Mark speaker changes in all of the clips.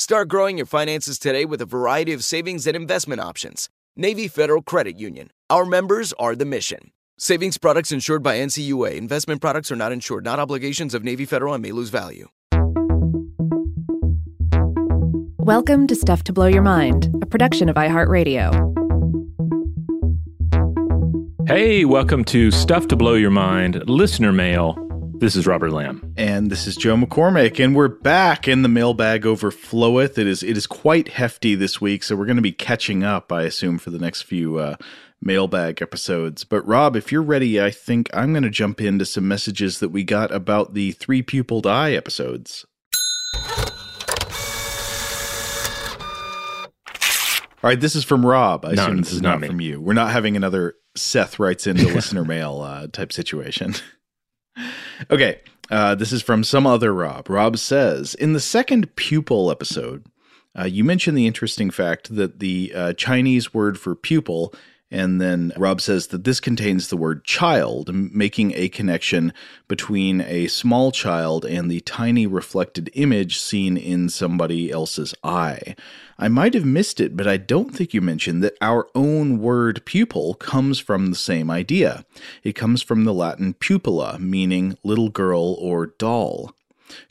Speaker 1: Start growing your finances today with a variety of savings and investment options. Navy Federal Credit Union. Our members are the mission. Savings products insured by NCUA. Investment products are not insured, not obligations of Navy Federal and may lose value.
Speaker 2: Welcome to Stuff to Blow Your Mind, a production of iHeartRadio.
Speaker 3: Hey, welcome to Stuff to Blow Your Mind, listener mail. This is Robert Lamb.
Speaker 4: And this is Joe McCormick, and we're back in the mailbag overfloweth. It is it is quite hefty this week, so we're going to be catching up, I assume, for the next few uh, mailbag episodes. But Rob, if you're ready, I think I'm going to jump into some messages that we got about the three pupiled eye episodes. All right, this is from Rob. I
Speaker 3: No,
Speaker 4: assume
Speaker 3: this
Speaker 4: this
Speaker 3: is
Speaker 4: is
Speaker 3: not
Speaker 4: not from you. We're not having another Seth writes into listener mail uh, type situation. okay, uh, this is from some other Rob. Rob says In the second pupil episode, uh, you mentioned the interesting fact that the uh, Chinese word for pupil, and then Rob says that this contains the word child, making a connection between a small child and the tiny reflected image seen in somebody else's eye. I might have missed it, but I don't think you mentioned that our own word pupil comes from the same idea. It comes from the Latin pupilla, meaning little girl or doll.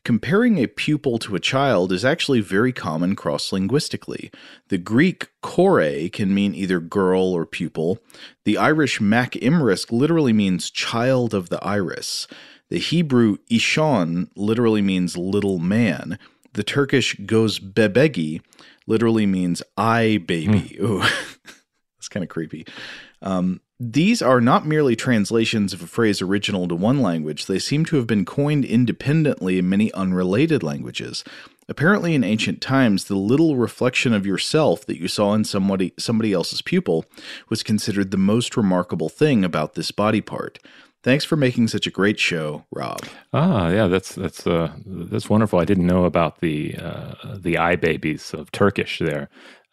Speaker 4: Comparing a pupil to a child is actually very common cross linguistically. The Greek kore can mean either girl or pupil. The Irish mac imrisc literally means child of the iris. The Hebrew ishon literally means little man. The Turkish goz bebegi literally means eye baby. Hmm. That's kind of creepy. Um, these are not merely translations of a phrase original to one language, they seem to have been coined independently in many unrelated languages. Apparently, in ancient times, the little reflection of yourself that you saw in somebody, somebody else's pupil was considered the most remarkable thing about this body part. Thanks for making such a great show, Rob.
Speaker 3: Ah, yeah, that's that's uh, that's wonderful. I didn't know about the uh, the eye babies of Turkish there.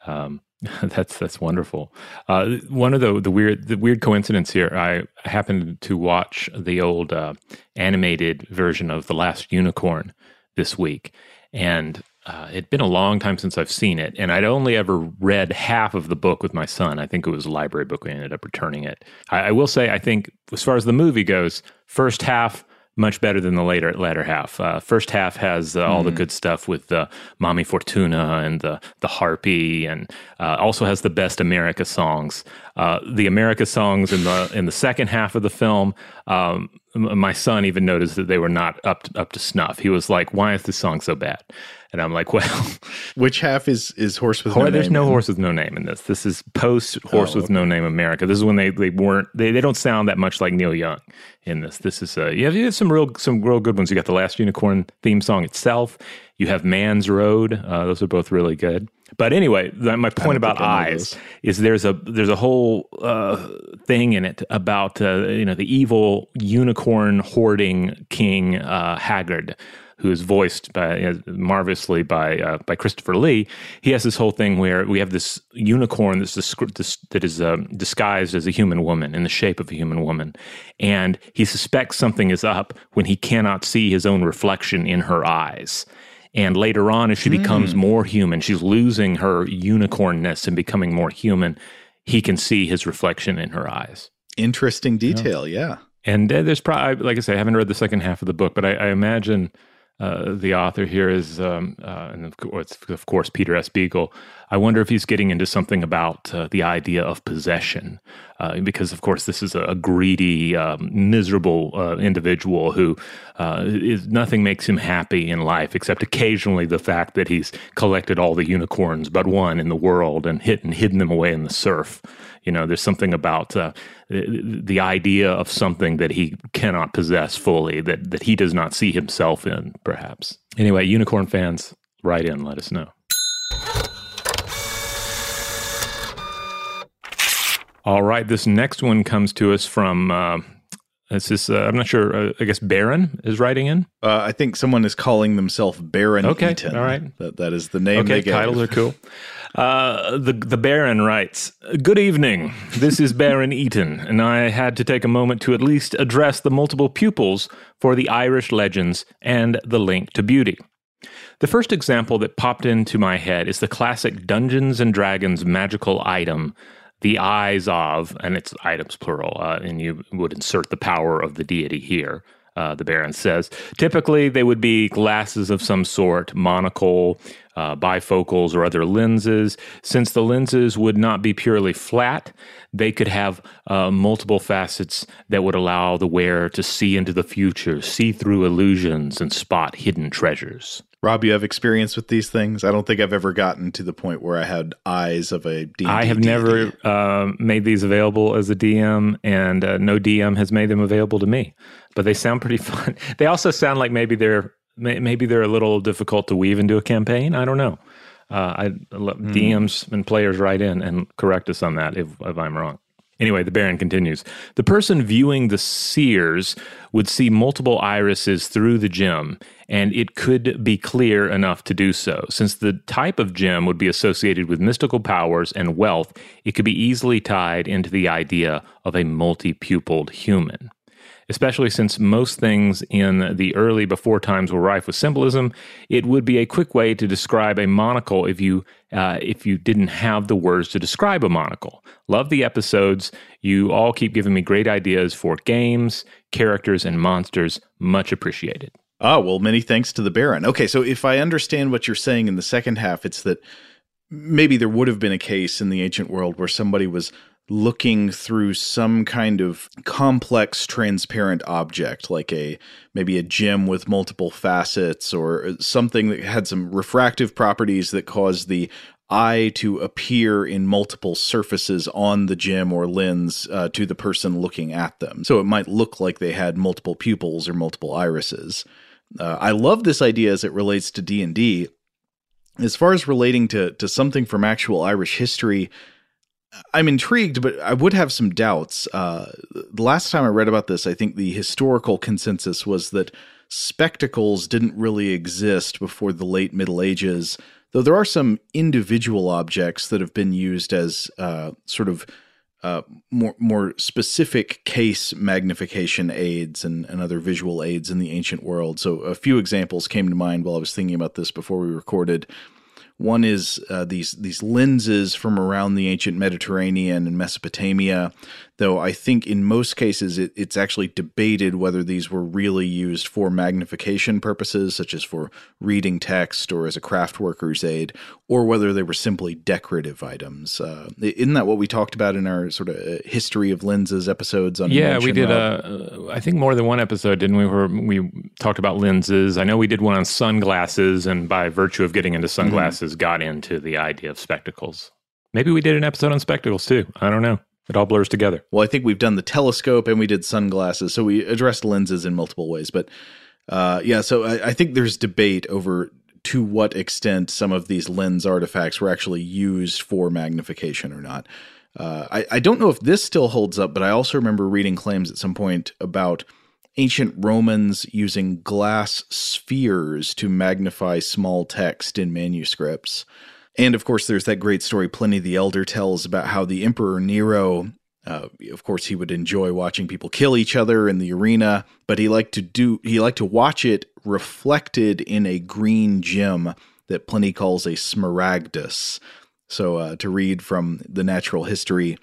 Speaker 3: Um, that's that's wonderful. Uh, one of the the weird the weird coincidence here. I happened to watch the old uh, animated version of The Last Unicorn this week, and uh, it'd been a long time since I've seen it, and I'd only ever read half of the book with my son. I think it was a library book. We ended up returning it. I, I will say, I think as far as the movie goes, first half much better than the later latter half. Uh, first half has uh, all the good stuff with the Mommy Fortuna and the the harpy, and uh, also has the best America songs. Uh, the America songs in the in the second half of the film, um, my son even noticed that they were not up to, up to snuff. He was like, "Why is this song so bad?" And I'm like, "Well,
Speaker 4: which half is is horse with no
Speaker 3: there's
Speaker 4: name?
Speaker 3: no horse with no name in this. This is post horse
Speaker 4: Oh,
Speaker 3: with no name America. This is when they they weren't they, they don't sound that much like Neil Young in this. This is uh, you have, you have some real some real good ones. You got the Last Unicorn theme song itself. You have Man's Road. Uh, those are both really good. But anyway, th- my point about
Speaker 4: know
Speaker 3: eyes is there's a there's a whole uh, thing in it about uh, you know the evil unicorn hoarding king uh, Haggard, who is voiced by uh, marvelously by uh, by Christopher Lee. He has this whole thing where we have this unicorn that's this, that is um, disguised as a human woman in the shape of a human woman, and he suspects something is up when he cannot see his own reflection in her eyes. And later on, as she becomes more human, she's losing her unicornness and becoming more human. He can see his reflection in her eyes.
Speaker 4: Interesting detail. Yeah.
Speaker 3: And uh, there's probably, like I say, I haven't read the second half of the book, but I, I imagine uh, the author here is, um, uh, and of course, of course, Peter S. Beagle. I wonder if he's getting into something about uh, the idea of possession, uh, because of course this is a, greedy, um, miserable uh, individual who uh, nothing makes him happy in life except occasionally the fact that he's collected all the unicorns but one in the world and hit and hidden them away in the surf. You know, there's something about uh, the idea of something that he cannot possess fully, that that he does not see himself in, perhaps. Anyway, unicorn fans, write in, let us know. All right, this next one comes to us from. Uh, this is uh, I'm not sure. Uh, I guess Baron is writing in.
Speaker 4: Uh, I think someone is calling themselves Baron
Speaker 3: Okay,
Speaker 4: Eaton.
Speaker 3: all right.
Speaker 4: That, that is the name
Speaker 3: Okay, titles are cool. Uh, the the Baron writes, "Good evening. This is Baron Eaton, and I had to take a moment to at least address the multiple pupils for the Irish legends and the link to beauty." The first example that popped into my head is the classic Dungeons and Dragons magical item, the eyes of, and it's items plural, uh, and you would insert the power of the deity here. Uh, the Baron says. Typically, they would be glasses of some sort, monocle, uh, bifocals, or other lenses. Since the lenses would not be purely flat, they could have uh, multiple facets that would allow the wearer to see into the future, see through illusions, and spot hidden treasures.
Speaker 4: Rob, you have experience with these things. I don't think I've ever gotten to the point where I had eyes of a D&D
Speaker 3: I have never uh, made these available as a DM, and uh, no DM has made them available to me. But they sound pretty fun. They also sound like maybe they're may- maybe they're a little difficult to weave into a campaign. I don't know. Uh, I let DMs and players write in and correct us on that if, if I'm wrong. Anyway, the Baron continues. The person viewing the seers would see multiple irises through the gem, and it could be clear enough to do so. Since the type of gem would be associated with mystical powers and wealth, it could be easily tied into the idea of a multi pupiled human especially since most things in the early before times were rife with symbolism. It would be a quick way to describe a monocle if you uh, if you didn't have the words to describe a monocle. Love the episodes. You all keep giving me great ideas for games, characters, and monsters. Much appreciated.
Speaker 4: Oh, well, many thanks to the Baron. Okay, so if I understand what you're saying in the second half, it's that maybe there would have been a case in the ancient world where somebody was looking through some kind of complex transparent object like a maybe a gem with multiple facets or something that had some refractive properties that caused the eye to appear in multiple surfaces on the gem or lens uh, to the person looking at them. So it might look like they had multiple pupils or multiple irises. Uh, i love this idea as it relates to d&d as far as relating to to something from actual irish history I'm intrigued, but I would have some doubts. Uh, the last time I read about this, I think the historical consensus was that spectacles didn't really exist before the late Middle Ages, though there are some individual objects that have been used as uh, sort of uh, more more specific case magnification aids and, and other visual aids in the ancient world. So a few examples came to mind while I was thinking about this before we recorded. One is uh, these these lenses from around the ancient Mediterranean and Mesopotamia though I think in most cases it, it's actually debated whether these were really used for magnification purposes, such as for reading text or as a craft worker's aid, or whether they were simply decorative items. Uh, isn't that what we talked about in our sort of uh, history of lenses episodes? On
Speaker 3: yeah, we did.
Speaker 4: Uh,
Speaker 3: I think more than one episode, didn't we? Where we talked about lenses. I know we did one on sunglasses, and by virtue of getting into sunglasses, mm-hmm. got into the idea of spectacles. Maybe we did an episode on spectacles too. I don't know. It all blurs together.
Speaker 4: Well, I think we've done the telescope and we did sunglasses, so we addressed lenses in multiple ways. But uh, yeah, so I, I think there's debate over to what extent some of these lens artifacts were actually used for magnification or not. Uh, I, I, don't know if this still holds up, but I also remember reading claims at some point about ancient Romans using glass spheres to magnify small text in manuscripts. And of course, there's that great story Pliny the Elder tells about how the Emperor Nero, uh, of course, he would enjoy watching people kill each other in the arena, but he liked to do he liked to watch it reflected in a green gem that Pliny calls a smaragdus. So, uh, to read from the natural history,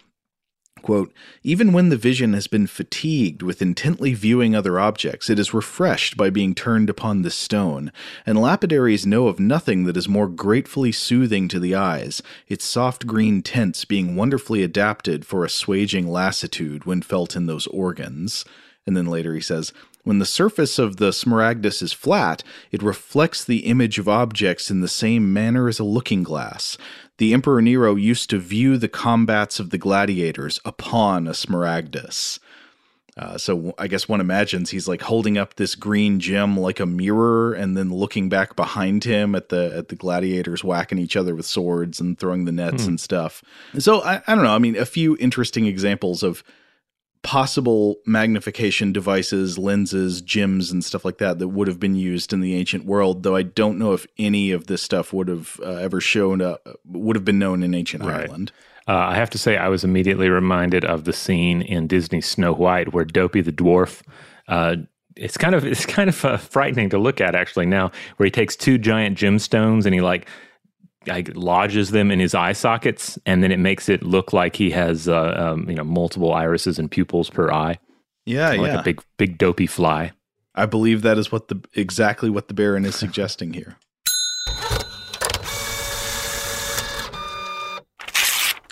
Speaker 4: Quote, Even when the vision has been fatigued with intently viewing other objects, it is refreshed by being turned upon this stone, and lapidaries know of nothing that is more gratefully soothing to the eyes, its soft green tints being wonderfully adapted for assuaging lassitude when felt in those organs. And then later he says, when the surface of the smaragdus is flat, it reflects the image of objects in the same manner as a looking glass. The Emperor Nero used to view the combats of the gladiators upon a smaragdus. Uh, so I guess one imagines he's like holding up this green gem like a mirror, and then looking back behind him at the at the gladiators whacking each other with swords and throwing the nets hmm. and stuff. So I, I don't know. I mean, a few interesting examples of possible magnification devices, lenses, gems, and stuff like that that would have been used in the ancient world. Though I don't know if any of this stuff would have uh, ever shown up, would have been known in ancient right. Ireland.
Speaker 3: Uh, I have to say, I was immediately reminded of the scene in Disney's Snow White where Dopey the dwarf. Uh, it's kind of it's kind of uh, frightening to look at actually now, where he takes two giant gemstones and he like like lodges them in his eye sockets, and then it makes it look like he has uh, um, you know multiple irises and pupils per eye.
Speaker 4: Yeah,
Speaker 3: like
Speaker 4: yeah,
Speaker 3: a big big dopey fly.
Speaker 4: I believe that is what the exactly what the Baron is suggesting here.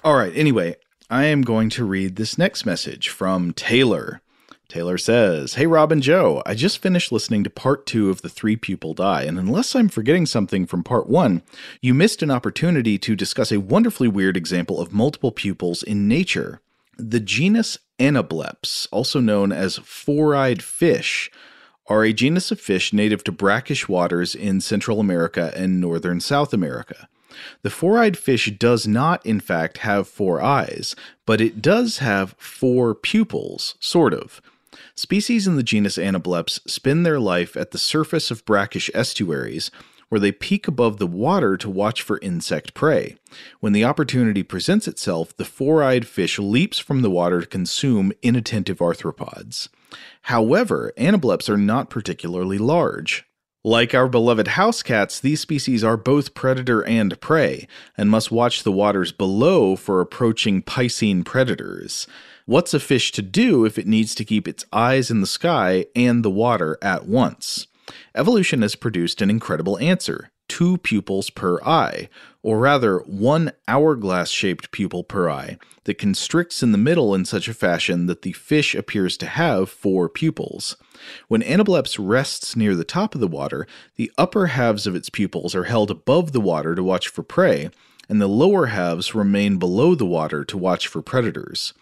Speaker 4: All right. Anyway, I am going to read this next message from Taylor. Taylor says, Hey Rob and Joe, I just finished listening to part two of The Three Pupiled Eye, and unless I'm forgetting something from part one, you missed an opportunity to discuss a wonderfully weird example of multiple pupils in nature. The genus Anableps, also known as four eyed fish, are a genus of fish native to brackish waters in Central America and northern South America. The four eyed fish does not, in fact, have four eyes, but it does have four pupils, sort of. Species in the genus Anableps spend their life at the surface of brackish estuaries, where they peek above the water to watch for insect prey. When the opportunity presents itself, the four eyed fish leaps from the water to consume inattentive arthropods. However, anableps are not particularly large. Like our beloved house cats, these species are both predator and prey, and must watch the waters below for approaching piscine predators. What's a fish to do if it needs to keep its eyes in the sky and the water at once? Evolution has produced an incredible answer two pupils per eye, or rather, one hourglass shaped pupil per eye that constricts in the middle in such a fashion that the fish appears to have four pupils. When Anableps rests near the top of the water, the upper halves of its pupils are held above the water to watch for prey, and the lower halves remain below the water to watch for predators.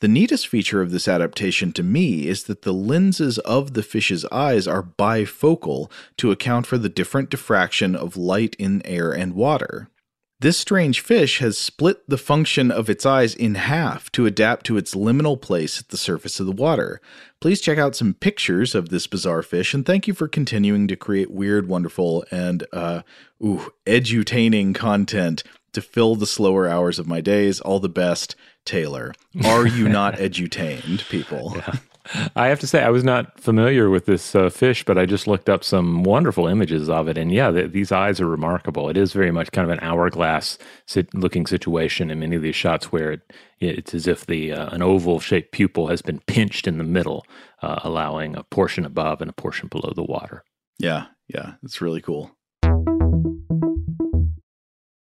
Speaker 4: The neatest feature of this adaptation to me is that the lenses of the fish's eyes are bifocal to account for the different diffraction of light in air and water. This strange fish has split the function of its eyes in half to adapt to its liminal place at the surface of the water. Please check out some pictures of this bizarre fish, and thank you for continuing to create weird, wonderful, and uh, ooh, edutaining content to fill the slower hours of my days. All the best, Taylor. Are you not edutained, people?
Speaker 3: Yeah. I have to say, I was not familiar with this uh, fish, but I just looked up some wonderful images of it. And yeah, the, these eyes are remarkable. It is very much kind of an hourglass sit, looking situation in many of these shots where it, it's as if the uh, an oval shaped pupil has been pinched in the middle, uh, allowing a portion above and a portion below the water.
Speaker 4: Yeah, yeah, it's really cool.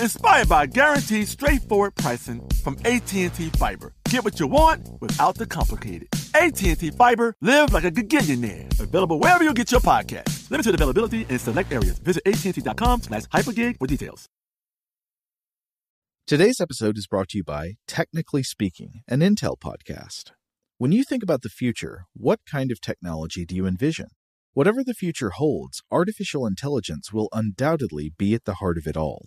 Speaker 5: inspired by guaranteed straightforward pricing from AT&T Fiber. Get what you want without the complicated. AT&T Fiber, live like a gigillionaire. Available wherever you get your podcast. Limited availability in select areas. Visit AT&T.com slash hypergig for details.
Speaker 4: Today's episode is brought to you by Technically Speaking, an Intel podcast. When you think about the future, what kind of technology do you envision? Whatever the future holds, artificial intelligence will undoubtedly be at the heart of it all.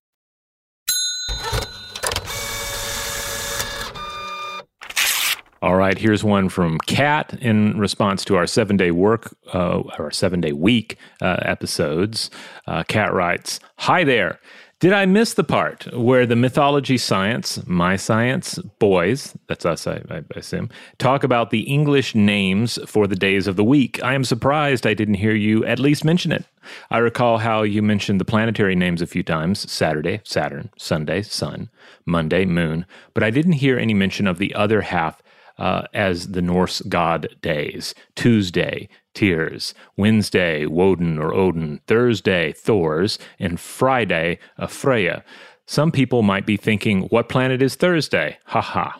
Speaker 3: All right, here's one from Kat in response to our seven day work uh, or seven day week uh, episodes. Uh, Kat writes Hi there. Did I miss the part where the mythology science, my science, boys, that's us, I, I, assume, talk about the English names for the days of the week? I am surprised I didn't hear you at least mention it. I recall how you mentioned the planetary names a few times Saturday, Saturn, Sunday, Sun, Monday, Moon, but I didn't hear any mention of the other half uh, as the Norse god days Tuesday, Tyr's. Wednesday, Woden or Odin, Thursday, Thor's, and Friday, Freya. Some people might be thinking, what planet is Thursday? Ha ha.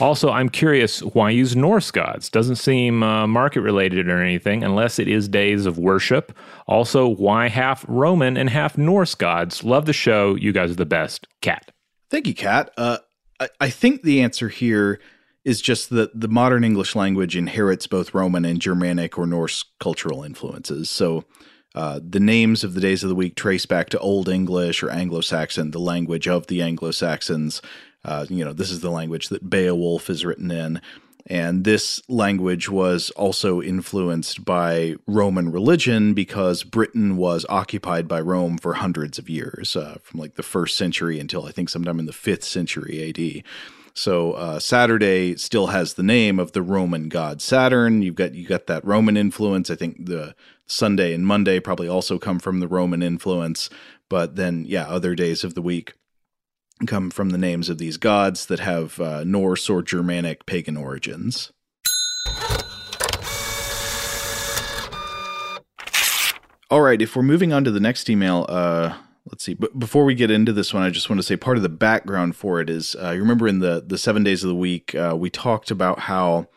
Speaker 3: Also, I'm curious why use Norse gods? Doesn't seem uh, market related or anything, unless it is days of worship. Also, why half Roman and half Norse gods? Love the show. You guys are the best. Kat.
Speaker 4: Thank you, Kat. Uh, I, I think the answer here is just that the modern English language inherits both Roman and Germanic or Norse cultural influences. So uh, the names of the days of the week trace back to Old English or Anglo Saxon, the language of the Anglo Saxons. Uh, you know, this is the language that Beowulf is written in. And this language was also influenced by Roman religion because Britain was occupied by Rome for hundreds of years, uh, from like the first century until I think sometime in the fifth century AD. So uh, Saturday still has the name of the Roman god Saturn. You've got you got that Roman influence. I think the Sunday and Monday probably also come from the Roman influence. But then, yeah, other days of the week come from the names of these gods that have uh, Norse or Germanic pagan origins. All right, if we're moving on to the next email, uh, let's see. But before we get into this one, I just want to say part of the background for it is uh, you remember in the the seven days of the week, uh, we talked about how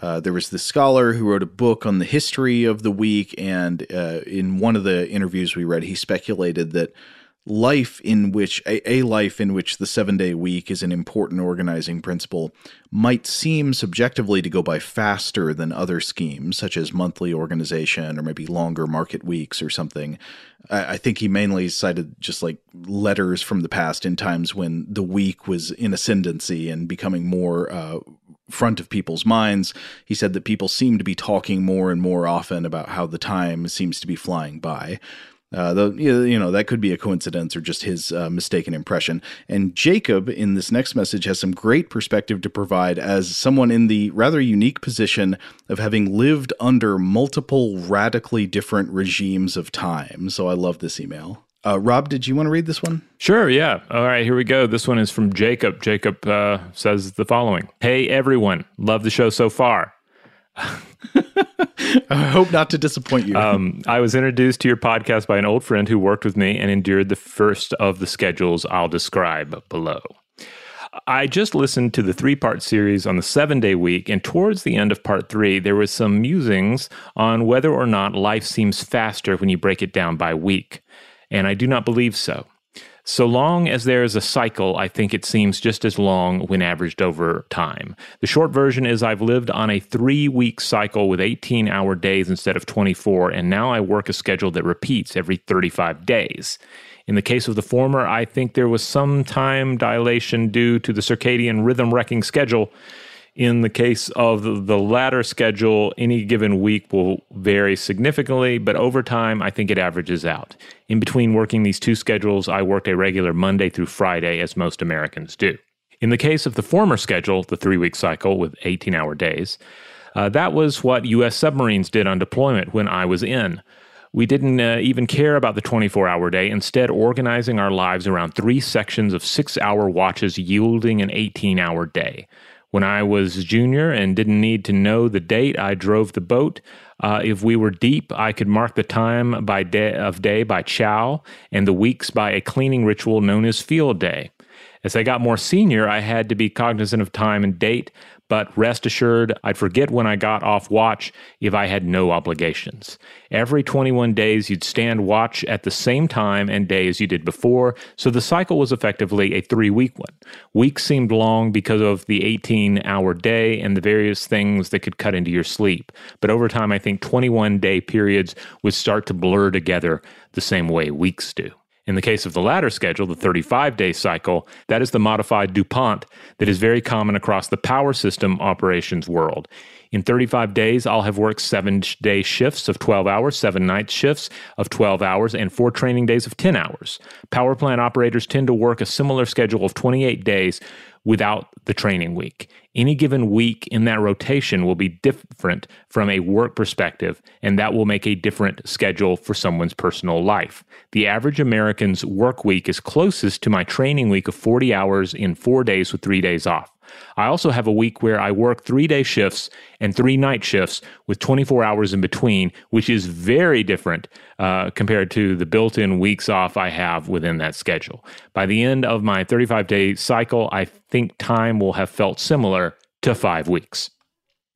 Speaker 4: uh, there was this scholar who wrote a book on the history of the week, and uh, in one of the interviews we read, he speculated that life in which a, a life in which the seven day week is an important organizing principle might seem subjectively to go by faster than other schemes such as monthly organization or maybe longer market weeks or something I, I think he mainly cited just like letters from the past in times when the week was in ascendancy and becoming more uh, front of people's minds. He said that people seem to be talking more and more often about how the time seems to be flying by. Uh, though you know that could be a coincidence or just his uh, mistaken impression. And Jacob in this next message has some great perspective to provide as someone in the rather unique position of having lived under multiple radically different regimes of time. So I love this email. Uh, Rob, did you want to read this one?
Speaker 3: Sure, yeah. All right, here we go. This one is from Jacob. Jacob uh, says the following Hey, everyone. Love the show so far.
Speaker 4: I hope not to disappoint you.
Speaker 3: Um, I was introduced to your podcast by an old friend who worked with me and endured the first of the schedules I'll describe below. I just listened to the three part series on the seven day week, and towards the end of part three, there was some musings on whether or not life seems faster when you break it down by week. And I do not believe so. So long as there is a cycle, I think it seems just as long when averaged over time. The short version is I've lived on a three week cycle with 18 hour days instead of 24, and now I work a schedule that repeats every 35 days. In the case of the former, I think there was some time dilation due to the circadian rhythm wrecking schedule in the case of the latter schedule, any given week will vary significantly, but over time, I think it averages out. In between working these two schedules, I worked a regular Monday through Friday, as most Americans do. In the case of the former schedule, the three week cycle with 18 hour days, uh, that was what U.S. submarines did on deployment when I was in. We didn't uh, even care about the 24 hour day, instead, organizing our lives around three sections of six hour watches yielding an 18 hour day. When I was junior and didn't need to know the date, I drove the boat. Uh, if we were deep, I could mark the time by day of day by chow and the weeks by a cleaning ritual known as field day. As I got more senior, I had to be cognizant of time and date, but rest assured, I'd forget when I got off watch if I had no obligations. Every 21 days, you'd stand watch at the same time and day as you did before, so the cycle was effectively a three week one. Weeks seemed long because of the 18 hour day and the various things that could cut into your sleep, but over time, I think 21 day periods would start to blur together the same way weeks do. In the case of the latter schedule, the 35 day cycle, that is the modified DuPont that is very common across the power system operations world. In 35 days, I'll have worked seven day shifts of 12 hours, seven night shifts of 12 hours, and four training days of 10 hours. Power plant operators tend to work a similar schedule of 28 days without the training week. Any given week in that rotation will be different from a work perspective, and that will make a different schedule for someone's personal life. The average American's work week is closest to my training week of 40 hours in four days with three days off. I also have a week where I work three day shifts and three night shifts with 24 hours in between, which is very different uh, compared to the built in weeks off I have within that schedule. By the end of my 35 day cycle, I think time will have felt similar to five weeks.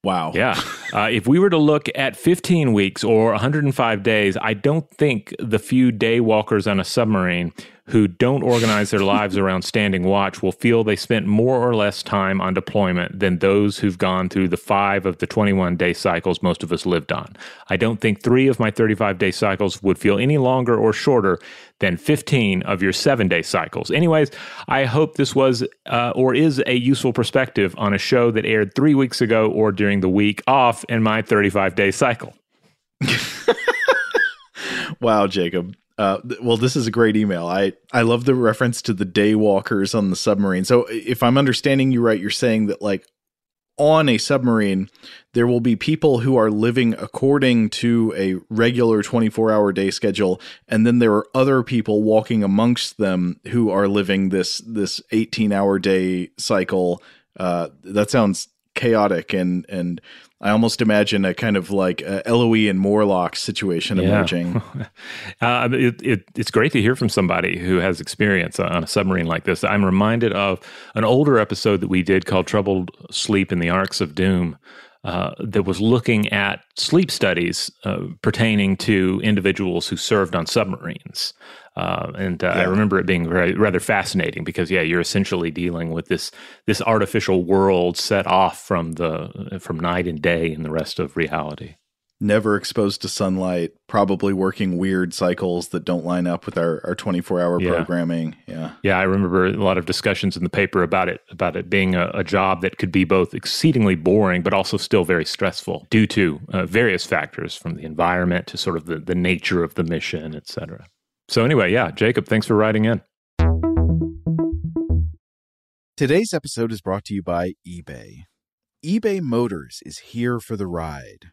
Speaker 4: Wow.
Speaker 3: Yeah. Uh, if we were to look at 15 weeks or 105 days, I don't think the few day walkers on a submarine who don't organize their lives around standing watch will feel they spent more or less time on deployment than those who've gone through the five of the 21 day cycles most of us lived on. I don't think three of my 35 day cycles would feel any longer or shorter than 15 of your seven day cycles. Anyways, I hope this was uh, or is a useful perspective on a show that aired three weeks ago or during the week off in my 35 day cycle.
Speaker 4: wow, Jacob. Uh, well, this is a great email. I, I love the reference to the day walkers on the submarine. So, if I'm understanding you right, you're saying that, like, on a submarine, there will be people who are living according to a regular 24 hour day schedule. And then there are other people walking amongst them who are living this, this 18 hour day cycle. Uh, that sounds chaotic and, and I almost imagine a kind of like Eloi and Morlock situation yeah. emerging.
Speaker 3: uh, it, it, it's great to hear from somebody who has experience on a submarine like this. I'm reminded of an older episode that we did called Troubled Sleep in the Arcs of Doom. Uh, that was looking at sleep studies uh, pertaining to individuals who served on submarines. Uh, and uh, yeah. I remember it being very, rather fascinating because, yeah, you're essentially dealing with this this artificial world set off from the from night and day and the rest of reality.
Speaker 4: Never exposed to sunlight, probably working weird cycles that don't line up with our, our 24 hour yeah. programming. Yeah.
Speaker 3: Yeah. I remember a lot of discussions in the paper about it, about it being a, a job that could be both exceedingly boring, but also still very stressful due to uh, various factors from the environment to sort of the, the nature of the mission, et cetera. So, anyway, yeah, Jacob, thanks for writing in.
Speaker 4: Today's episode is brought to you by eBay. eBay Motors is here for the ride.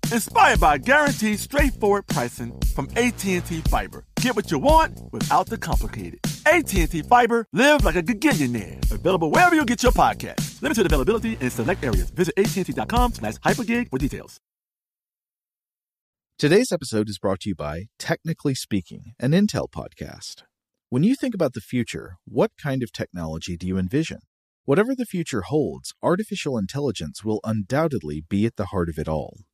Speaker 5: inspired by guaranteed straightforward pricing from AT&T Fiber. Get what you want without the complicated. AT&T Fiber, live like a gigillionaire. Available wherever you get your podcast. Limited availability in select areas. Visit AT&T.com slash hypergig for details.
Speaker 4: Today's episode is brought to you by Technically Speaking, an Intel podcast. When you think about the future, what kind of technology do you envision? Whatever the future holds, artificial intelligence will undoubtedly be at the heart of it all.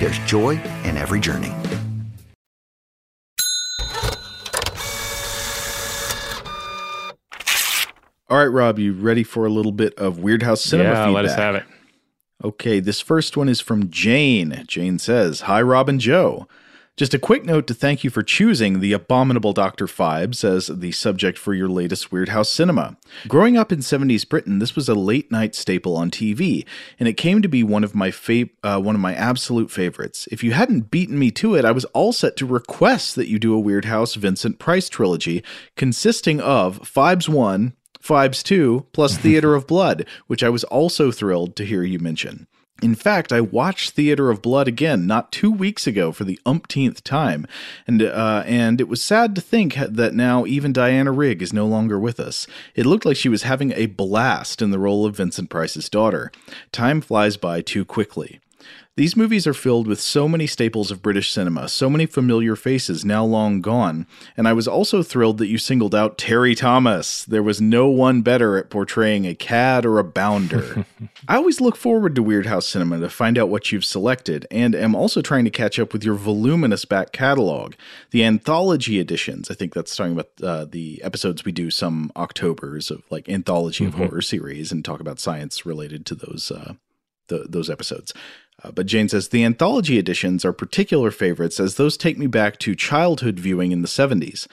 Speaker 6: there's joy in every journey.
Speaker 4: All right, Rob, you ready for a little bit of Weird House Cinema
Speaker 3: yeah,
Speaker 4: feedback?
Speaker 3: let us have it.
Speaker 4: Okay, this first one is from Jane. Jane says, Hi, Rob and Joe. Just a quick note to thank you for choosing The Abominable Dr. Phibes as the subject for your latest Weird House cinema. Growing up in 70s Britain, this was a late night staple on TV, and it came to be one of my fa- uh, one of my absolute favorites. If you hadn't beaten me to it, I was all set to request that you do a Weird House Vincent Price trilogy consisting of Phibes 1, Phibes 2, plus Theater of Blood, which I was also thrilled to hear you mention. In fact, I watched Theater of Blood again not two weeks ago for the umpteenth time, and uh, and it was sad to think that now even Diana Rigg is no longer with us. It looked like she was having a blast in the role of Vincent Price's daughter. Time flies by too quickly. These movies are filled with so many staples of British cinema, so many familiar faces now long gone, and I was also thrilled that you singled out Terry Thomas. There was no one better at portraying a cad or a bounder. I always look forward to Weird House Cinema to find out what you've selected, and am also trying to catch up with your voluminous back catalog. The anthology editions, I think that's talking about uh, the episodes we do some Octobers of like anthology
Speaker 3: Mm-hmm.
Speaker 4: of horror series and talk about science related to those uh, the, those episodes. Uh, but Jane says the anthology editions are particular favorites as those take me back to childhood viewing in the 70s.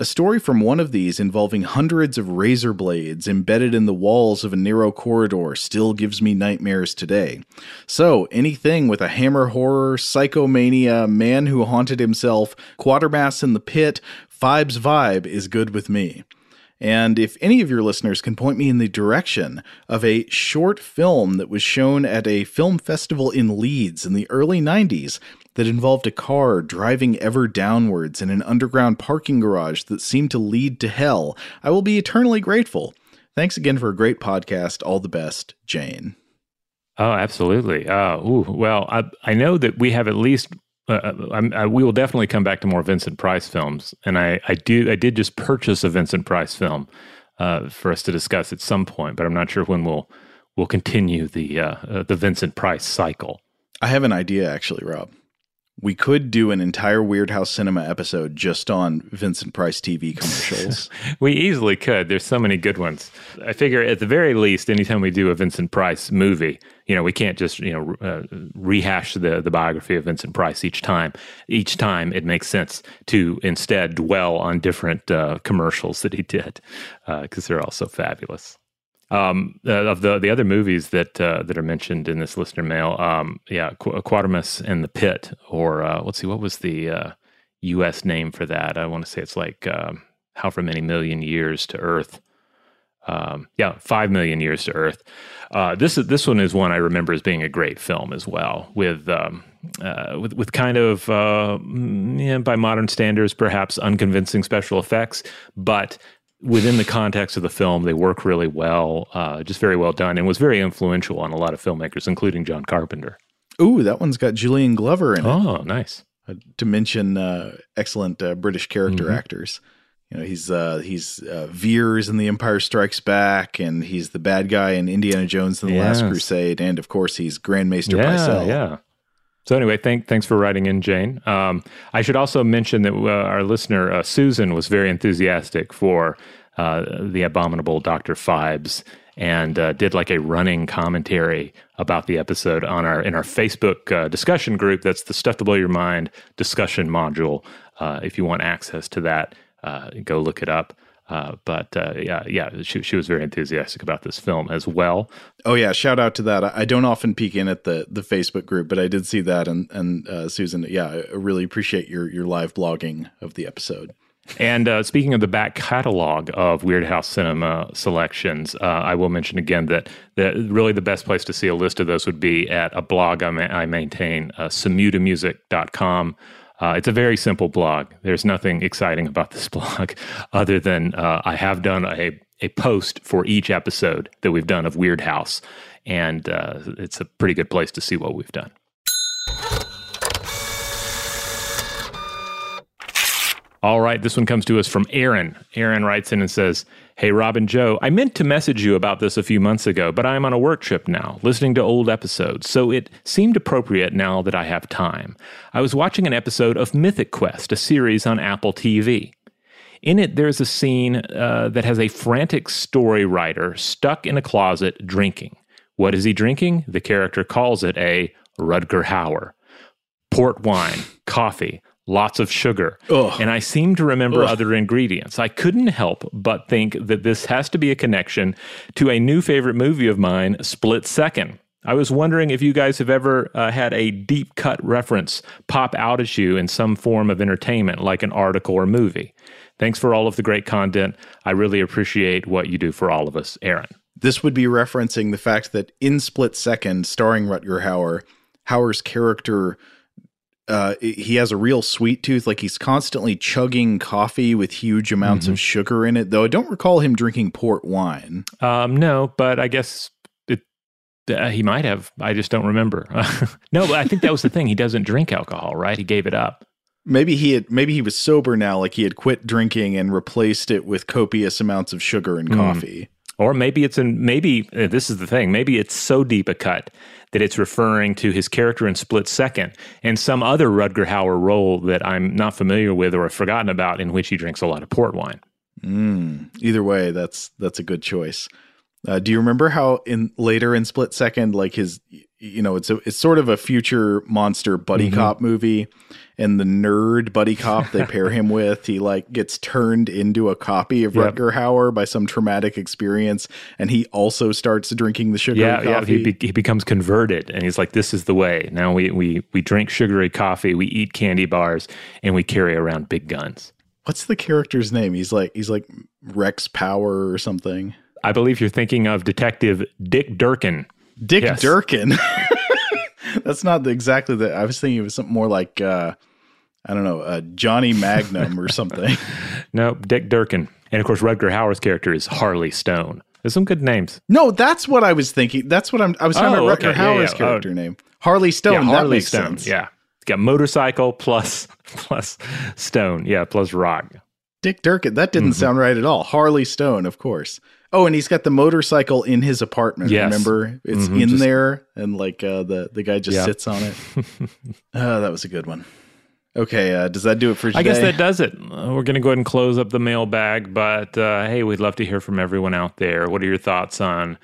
Speaker 4: A story from one of these involving hundreds of razor blades embedded in the walls of a narrow corridor still gives me nightmares today. So, anything with a hammer horror, psychomania, man who haunted himself, Quatermass in the pit, Phibes vibe is good with me. And if any of your listeners can point me in the direction of a short film that was shown at a film festival in Leeds in the early 90s that involved a car driving ever downwards in an underground parking garage that seemed to lead to hell, I will be eternally grateful. Thanks again for a great podcast. All the best, Jane.
Speaker 3: Oh, absolutely. Uh, ooh, well, I, I know that we have at least. Uh, I'm, I, we will definitely come back to more Vincent Price films, and I, I do. I did just purchase a Vincent Price film uh, for us to discuss at some point, but I'm not sure when we'll we'll continue the uh, uh, the Vincent Price cycle.
Speaker 4: I have an idea, actually, Rob. We could do an entire Weird House Cinema episode just on Vincent Price TV commercials.
Speaker 3: We easily could. There's so many good ones. I figure at the very least, anytime we do a Vincent Price movie, you know, we can't just you know uh, rehash the the biography of Vincent Price each time. Each time, it makes sense to instead dwell on different uh, commercials that he did because they're all so fabulous. Um, uh, of the the other movies that uh, that are mentioned in this listener mail, um, yeah, Qu- Quatermass and the Pit, or uh, let's see, what was the uh, U.S. name for that? I want to say it's like um, however many million years to Earth. Um, yeah, five million years to Earth. Uh, this is this one is one I remember as being a great film as well, with um, uh, with with kind of uh, yeah, by modern standards perhaps unconvincing special effects, but within the context of the film, they work really well, uh, just very well done, and was very influential on a lot of filmmakers, including John Carpenter.
Speaker 4: Ooh, that one's got Julian Glover in it.
Speaker 3: Oh, nice.
Speaker 4: Uh, to mention uh, excellent uh, British character
Speaker 3: Mhm.
Speaker 4: actors. You know, he's uh, he's uh, Veers in The Empire Strikes Back, and he's the bad guy in Indiana Jones and the Last Crusade, and of course he's Grand Maester
Speaker 3: Yeah,
Speaker 4: Pycelle.
Speaker 3: yeah. So anyway, thank, thanks for writing in, Jane. Um, I should also mention that uh, our listener uh, Susan was very enthusiastic for uh, the abominable Doctor Phibes and uh, did like a running commentary about the episode on our in our Facebook uh, discussion group. That's the Stuff to Blow Your Mind discussion module. Uh, if you want access to that, go look it up. Uh, but uh, yeah, yeah, she, she was very enthusiastic about this film as well.
Speaker 4: Oh yeah, shout out to that. I don't often peek in at the the Facebook group, but I did see that, and and Susan, yeah, I really appreciate your your live blogging of the episode.
Speaker 3: And uh, speaking of the back catalog of Weird House Cinema selections, uh, I will mention again that, that really the best place to see a list of those would be at a blog I, ma- I maintain, uh, samutamusic.com. Uh, it's a very simple blog. There's nothing exciting about this blog other than uh, I have done a, a post for each episode that we've done of Weird House. and uh, it's a pretty good place to see what we've done. All right, this one comes to us from Aaron. Aaron writes in and says, Hey, Rob and Joe, I meant to message you about this a few months ago, but I'm on a work trip now, listening to old episodes, so it seemed appropriate now that I have time. I was watching an episode of Mythic Quest, a series on Apple TV. In it, there's a scene uh, that has a frantic story writer stuck in a closet drinking. What is he drinking? The character calls it a Rutger Hauer. Port wine, coffee, lots of sugar. Ugh. And I seem to remember Ugh. other ingredients. I couldn't help but think that this has to be a connection to a new favorite movie of mine, Split Second. I was wondering if you guys have ever uh, had a deep cut reference pop out at you in some form of entertainment, like an article or movie. Thanks for all of the great content. I really appreciate what you do for all of us, Aaron.
Speaker 4: This would be referencing the fact that in Split Second, starring Rutger Hauer, Hauer's character uh, he has a real sweet tooth. Like he's constantly chugging coffee with huge amounts mm-hmm. of sugar in it. Though I don't recall him drinking port wine.
Speaker 3: Um, no, but I guess it, uh, he might have. I just don't remember. no, but I think that was the thing. He doesn't drink alcohol, right? He gave it up.
Speaker 4: Maybe he had. Maybe he was sober now. Like he had quit drinking and replaced it with copious amounts of sugar and mm. coffee.
Speaker 3: Or maybe it's in. Maybe uh, this is the thing. Maybe it's so deep a cut that it's referring to his character in Split Second and some other Rutger Hauer role that I'm not familiar with or have forgotten about in which he drinks a lot of port wine.
Speaker 4: Mm, either way, that's that's a good choice. Uh, do you remember how in later in Split Second, like his, you know, it's a it's sort of a future monster buddy mm-hmm. cop movie, and the nerd buddy cop they pair him with, he like gets turned into a copy of yep. Rutger Hauer by some traumatic experience, and he also starts drinking the sugary yeah, coffee.
Speaker 3: Yeah, he, be- he becomes converted, and he's like, "This is the way." Now we we we drink sugary coffee, we eat candy bars, and we carry around big guns.
Speaker 4: What's the character's name? He's like he's like Rex Power or something.
Speaker 3: I believe you're thinking of Detective Dick Durkin.
Speaker 4: Dick yes. Durkin. That's not the, exactly the. I was thinking it was something more like uh, I don't know, uh, Johnny Magnum or something.
Speaker 3: no, Dick Durkin. And of course, Rutger Hauer's character is Harley Stone. There's some good names.
Speaker 4: No, that's what I was thinking. That's what I'm. I was talking oh, about Rutger okay. Hauer's yeah, yeah. character oh. name, Harley Stone. Yeah, Harley Stone. Sense.
Speaker 3: Yeah, got motorcycle plus plus Stone. Yeah, plus rock.
Speaker 4: Dick Durkin. That didn't mm-hmm. sound right at all. Harley Stone, of course. Oh, and he's got the motorcycle in his apartment. Yes. Remember, it's mm-hmm, in just, there, and like uh, the the guy just yeah. sits on it. oh, that was a good one. Okay, uh, does that do it for today?
Speaker 3: I guess that does it. Uh, we're going to go ahead and close up the mailbag, but uh, hey, we'd love to hear from everyone out there. What are your thoughts on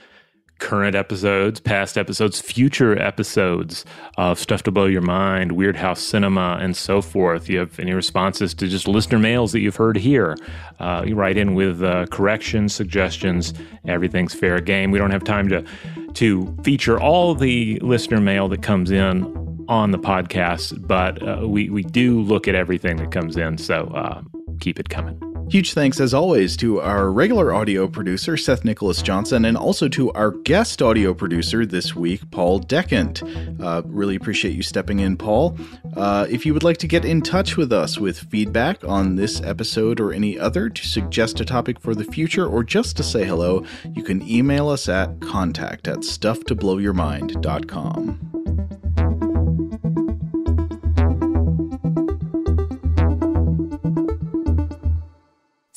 Speaker 3: current episodes, past episodes, future episodes of Stuff to Blow Your Mind, Weird House Cinema, and so forth. You have any responses to just listener mails that you've heard here? Uh, you write in with uh, corrections, suggestions. Everything's fair game. We don't have time to to feature all the listener mail that comes in on the podcast, but uh, we we do look at everything that comes in. So uh, keep it coming.
Speaker 4: Huge thanks, as always, to our regular audio producer, Seth Nicholas Johnson, and also to our guest audio producer this week, Paul Decant. Uh, really appreciate you stepping in, Paul. Uh, if you would like to get in touch with us with feedback on this episode or any other, to suggest a topic for the future, or just to say hello, you can email us at contact at stufftoblowyourmind.com.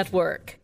Speaker 7: Network.